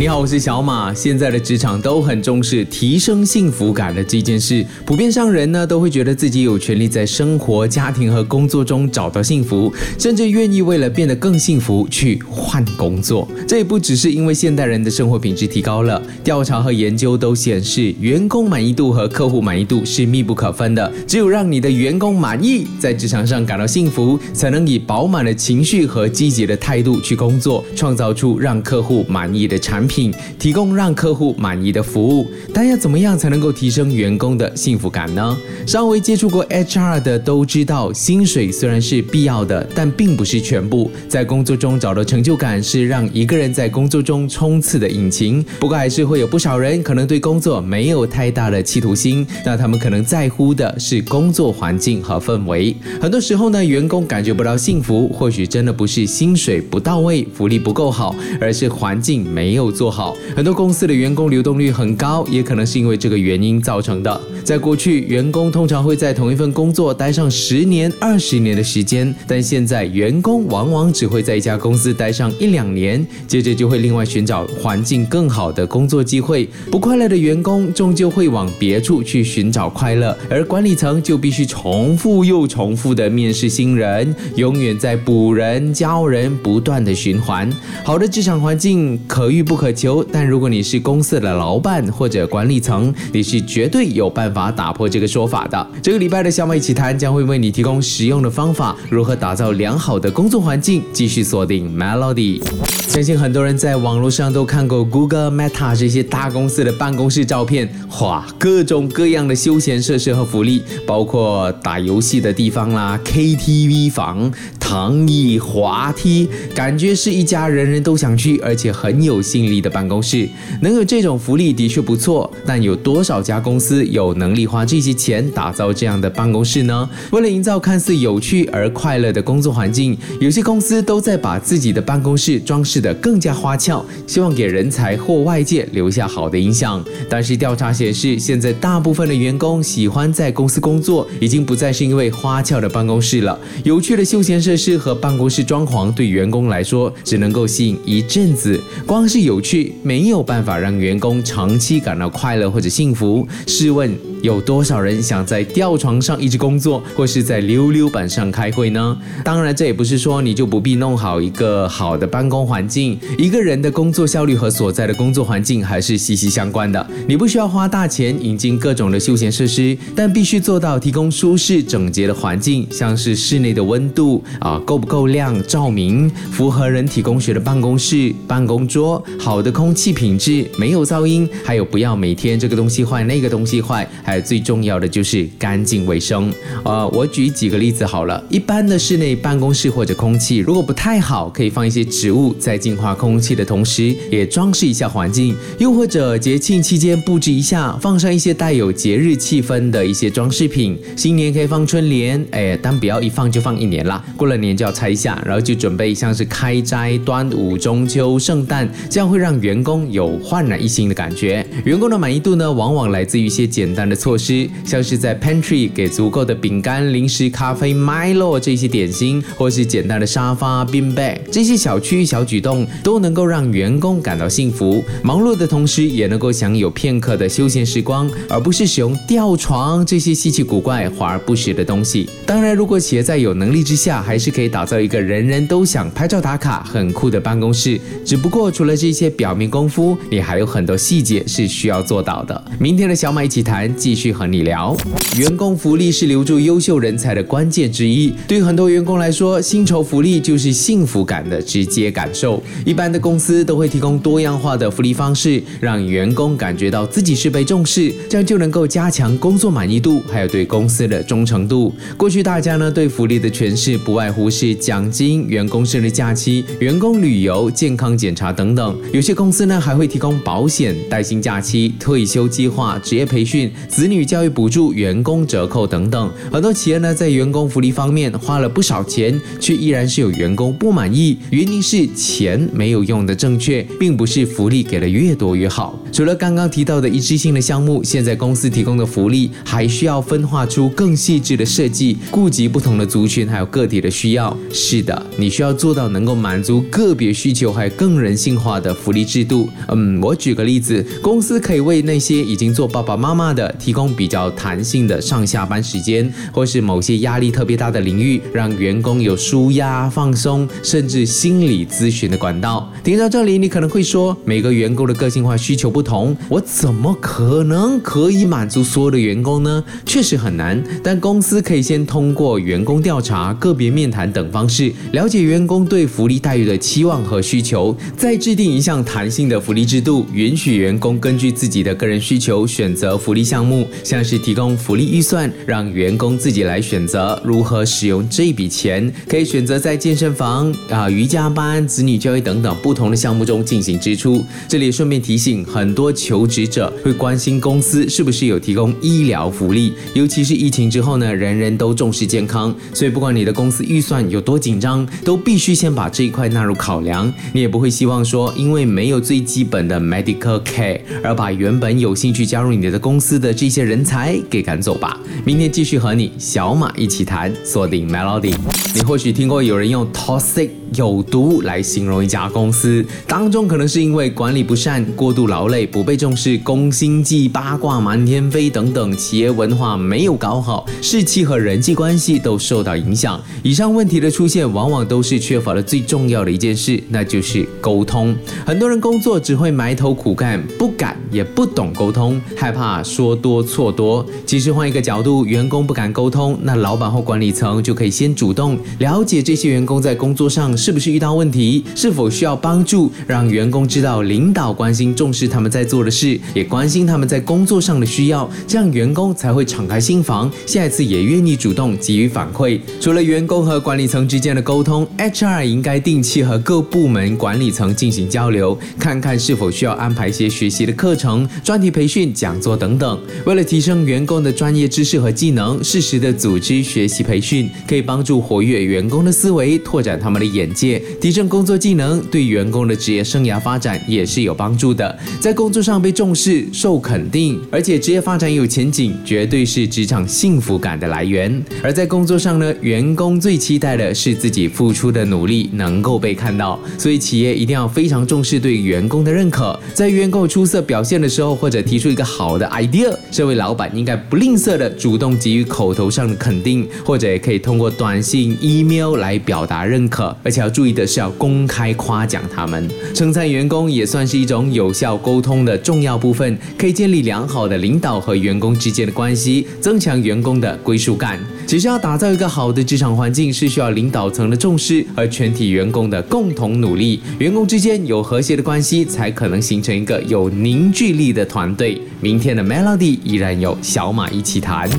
你好，我是小马。现在的职场都很重视提升幸福感的这件事，普遍上人呢都会觉得自己有权利在生活、家庭和工作中找到幸福，甚至愿意为了变得更幸福去换工作。这也不只是因为现代人的生活品质提高了，调查和研究都显示，员工满意度和客户满意度是密不可分的。只有让你的员工满意，在职场上感到幸福，才能以饱满的情绪和积极的态度去工作，创造出让客户满意的产品。品提供让客户满意的服务，但要怎么样才能够提升员工的幸福感呢？稍微接触过 HR 的都知道，薪水虽然是必要的，但并不是全部。在工作中找到成就感是让一个人在工作中冲刺的引擎。不过还是会有不少人可能对工作没有太大的企图心，那他们可能在乎的是工作环境和氛围。很多时候呢，员工感觉不到幸福，或许真的不是薪水不到位、福利不够好，而是环境没有。做好很多公司的员工流动率很高，也可能是因为这个原因造成的。在过去，员工通常会在同一份工作待上十年、二十年的时间，但现在员工往往只会在一家公司待上一两年，接着就会另外寻找环境更好的工作机会。不快乐的员工终究会往别处去寻找快乐，而管理层就必须重复又重复的面试新人，永远在补人、教人，不断的循环。好的职场环境可遇不可。求，但如果你是公司的老板或者管理层，你是绝对有办法打破这个说法的。这个礼拜的小马一起谈将会为你提供实用的方法，如何打造良好的工作环境。继续锁定 Melody。相信很多人在网络上都看过 Google、Meta 这些大公司的办公室照片，哇，各种各样的休闲设施和福利，包括打游戏的地方啦、KTV 房、躺椅、滑梯，感觉是一家人人都想去，而且很有吸引力的办公室。能有这种福利的确不错，但有多少家公司有能力花这些钱打造这样的办公室呢？为了营造看似有趣而快乐的工作环境，有些公司都在把自己的办公室装饰。得更加花俏，希望给人才或外界留下好的印象。但是调查显示，现在大部分的员工喜欢在公司工作，已经不再是因为花俏的办公室了。有趣的休闲设适合办公室装潢对员工来说，只能够吸引一阵子。光是有趣，没有办法让员工长期感到快乐或者幸福。试问？有多少人想在吊床上一直工作，或是在溜溜板上开会呢？当然，这也不是说你就不必弄好一个好的办公环境。一个人的工作效率和所在的工作环境还是息息相关的。你不需要花大钱引进各种的休闲设施，但必须做到提供舒适整洁的环境，像是室内的温度啊够不够亮、照明，符合人体工学的办公室、办公桌，好的空气品质，没有噪音，还有不要每天这个东西坏那个东西坏。有最重要的就是干净卫生。呃，我举几个例子好了。一般的室内办公室或者空气如果不太好，可以放一些植物，在净化空气的同时，也装饰一下环境。又或者节庆期间布置一下，放上一些带有节日气氛的一些装饰品。新年可以放春联，哎，但不要一放就放一年啦。过了年就要拆一下，然后就准备像是开斋、端午、中秋、圣诞，这样会让员工有焕然一新的感觉。员工的满意度呢，往往来自于一些简单的。措施像是在 pantry 给足够的饼干、零食、咖啡、Milo 这些点心，或是简单的沙发、bin bag 这些小区小举动，都能够让员工感到幸福。忙碌的同时，也能够享有片刻的休闲时光，而不是使用吊床这些稀奇古怪、华而不实的东西。当然，如果企业在有能力之下，还是可以打造一个人人都想拍照打卡、很酷的办公室。只不过，除了这些表面功夫，你还有很多细节是需要做到的。明天的小马一起谈。继续和你聊，员工福利是留住优秀人才的关键之一。对于很多员工来说，薪酬福利就是幸福感的直接感受。一般的公司都会提供多样化的福利方式，让员工感觉到自己是被重视，这样就能够加强工作满意度，还有对公司的忠诚度。过去大家呢对福利的诠释不外乎是奖金、员工生日假期、员工旅游、健康检查等等。有些公司呢还会提供保险、带薪假期、退休计划、职业培训。子女教育补助、员工折扣等等。很多企业呢，在员工福利方面花了不少钱，却依然是有员工不满意，原因是钱没有用的正确，并不是福利给的越多越好。除了刚刚提到的一致性的项目，现在公司提供的福利还需要分化出更细致的设计，顾及不同的族群还有个体的需要。是的，你需要做到能够满足个别需求，还有更人性化的福利制度。嗯，我举个例子，公司可以为那些已经做爸爸妈妈的提供比较弹性的上下班时间，或是某些压力特别大的领域，让员工有舒压、放松，甚至心理咨询的管道。听到这里，你可能会说，每个员工的个性化需求不同，我怎么可能可以满足所有的员工呢？确实很难，但公司可以先通过员工调查、个别面谈等方式，了解员工对福利待遇的期望和需求，再制定一项弹性的福利制度，允许员工根据自己的个人需求选择福利项目，目像是提供福利预算，让员工自己来选择如何使用这笔钱，可以选择在健身房、啊瑜伽班、子女教育等等不同的项目中进行支出。这里顺便提醒，很多求职者会关心公司是不是有提供医疗福利，尤其是疫情之后呢，人人都重视健康，所以不管你的公司预算有多紧张，都必须先把这一块纳入考量。你也不会希望说，因为没有最基本的 medical care 而把原本有兴趣加入你的公司的这些人才给赶走吧。明天继续和你小马一起谈，锁定 Melody。你或许听过有人用 toxic 有毒来形容一家公司，当中可能是因为管理不善、过度劳累、不被重视、攻心计、八卦满天飞等等，企业文化没有搞好，士气和人际关系都受到影响。以上问题的出现，往往都是缺乏了最重要的一件事，那就是沟通。很多人工作只会埋头苦干，不敢也不懂沟通，害怕说多错多。其实换一个角度，员工不敢沟通，那老板或管理层就可以先主动了解这些员工在工作上是不是遇到问题，是否需要帮助，让员工知道领导关心重视他们在做的事，也关心他们在工作上的需要，这样员工才会敞开心房，下一次也愿意主动给予反馈。除了员工和管理层之间的沟通，HR 应该定期和各部门管理层进行交流，看看是否需要安排一些学习的课程、专题培训、讲座等等。为了提升员工的专业知识和技能，适时的组织学习培训，可以帮助活跃员工的思维，拓展他们的眼界，提升工作技能，对员工的职业生涯发展也是有帮助的。在工作上被重视、受肯定，而且职业发展有前景，绝对是职场幸福感的来源。而在工作上呢，员工最期待的是自己付出的努力能够被看到，所以企业一定要非常重视对员工的认可。在员工出色表现的时候，或者提出一个好的 idea，这位老板应该不吝啬的主动给予口头上的肯定，或者也可以通过短信、email 来表达认可。而且要注意的是，要公开夸奖他们，称赞员工也算是一种有效沟通的重要部分，可以建立良好的领导和员工之间的关系，增强员工的归属感。其实要打造一个好的职场环境，是需要领导层的重视和全体员工的共同努力。员工之间有和谐的关系，才可能形成一个有凝聚力的团队。明天的 Melody 依然有小马一起谈。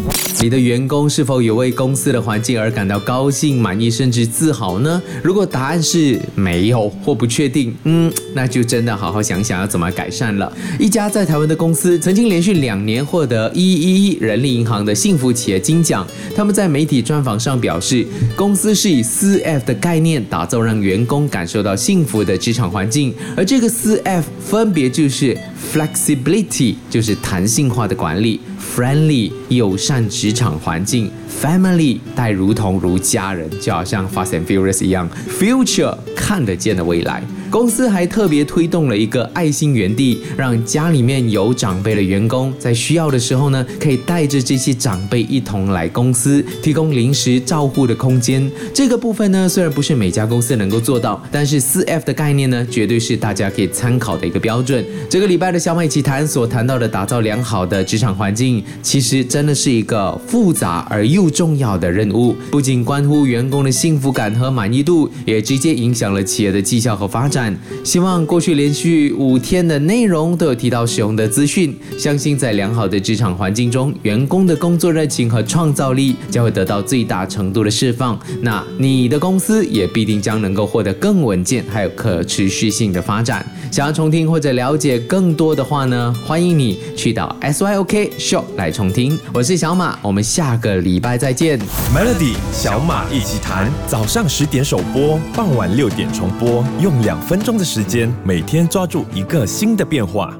你的员工是否有为公司的环境而感到高兴、满意，甚至自豪呢？如果答案是没有或不确定，嗯，那就真的好好想想要怎么改善了。一家在台湾的公司曾经连续两年获得一一一人力银行的幸福企业金奖。他们在在媒体专访上表示，公司是以四 F 的概念打造让员工感受到幸福的职场环境，而这个四 F 分别就是 flexibility，就是弹性化的管理；friendly，友善职场环境；family，待如同如家人，就好像 Fast and Furious 一样；future，看得见的未来。公司还特别推动了一个爱心园地，让家里面有长辈的员工在需要的时候呢，可以带着这些长辈一同来公司，提供临时照护的空间。这个部分呢，虽然不是每家公司能够做到，但是四 F 的概念呢，绝对是大家可以参考的一个标准。这个礼拜的小马一起谈所谈到的打造良好的职场环境，其实真的是一个复杂而又重要的任务，不仅关乎员工的幸福感和满意度，也直接影响了企业的绩效和发展。希望过去连续五天的内容都有提到使用的资讯，相信在良好的职场环境中，员工的工作热情和创造力将会得到最大程度的释放。那你的公司也必定将能够获得更稳健还有可持续性的发展。想要重听或者了解更多的话呢，欢迎你去到 SYOK Show 来重听。我是小马，我们下个礼拜再见。Melody 小马一起谈，早上十点首播，傍晚六点重播，用两分钟的时间，每天抓住一个新的变化。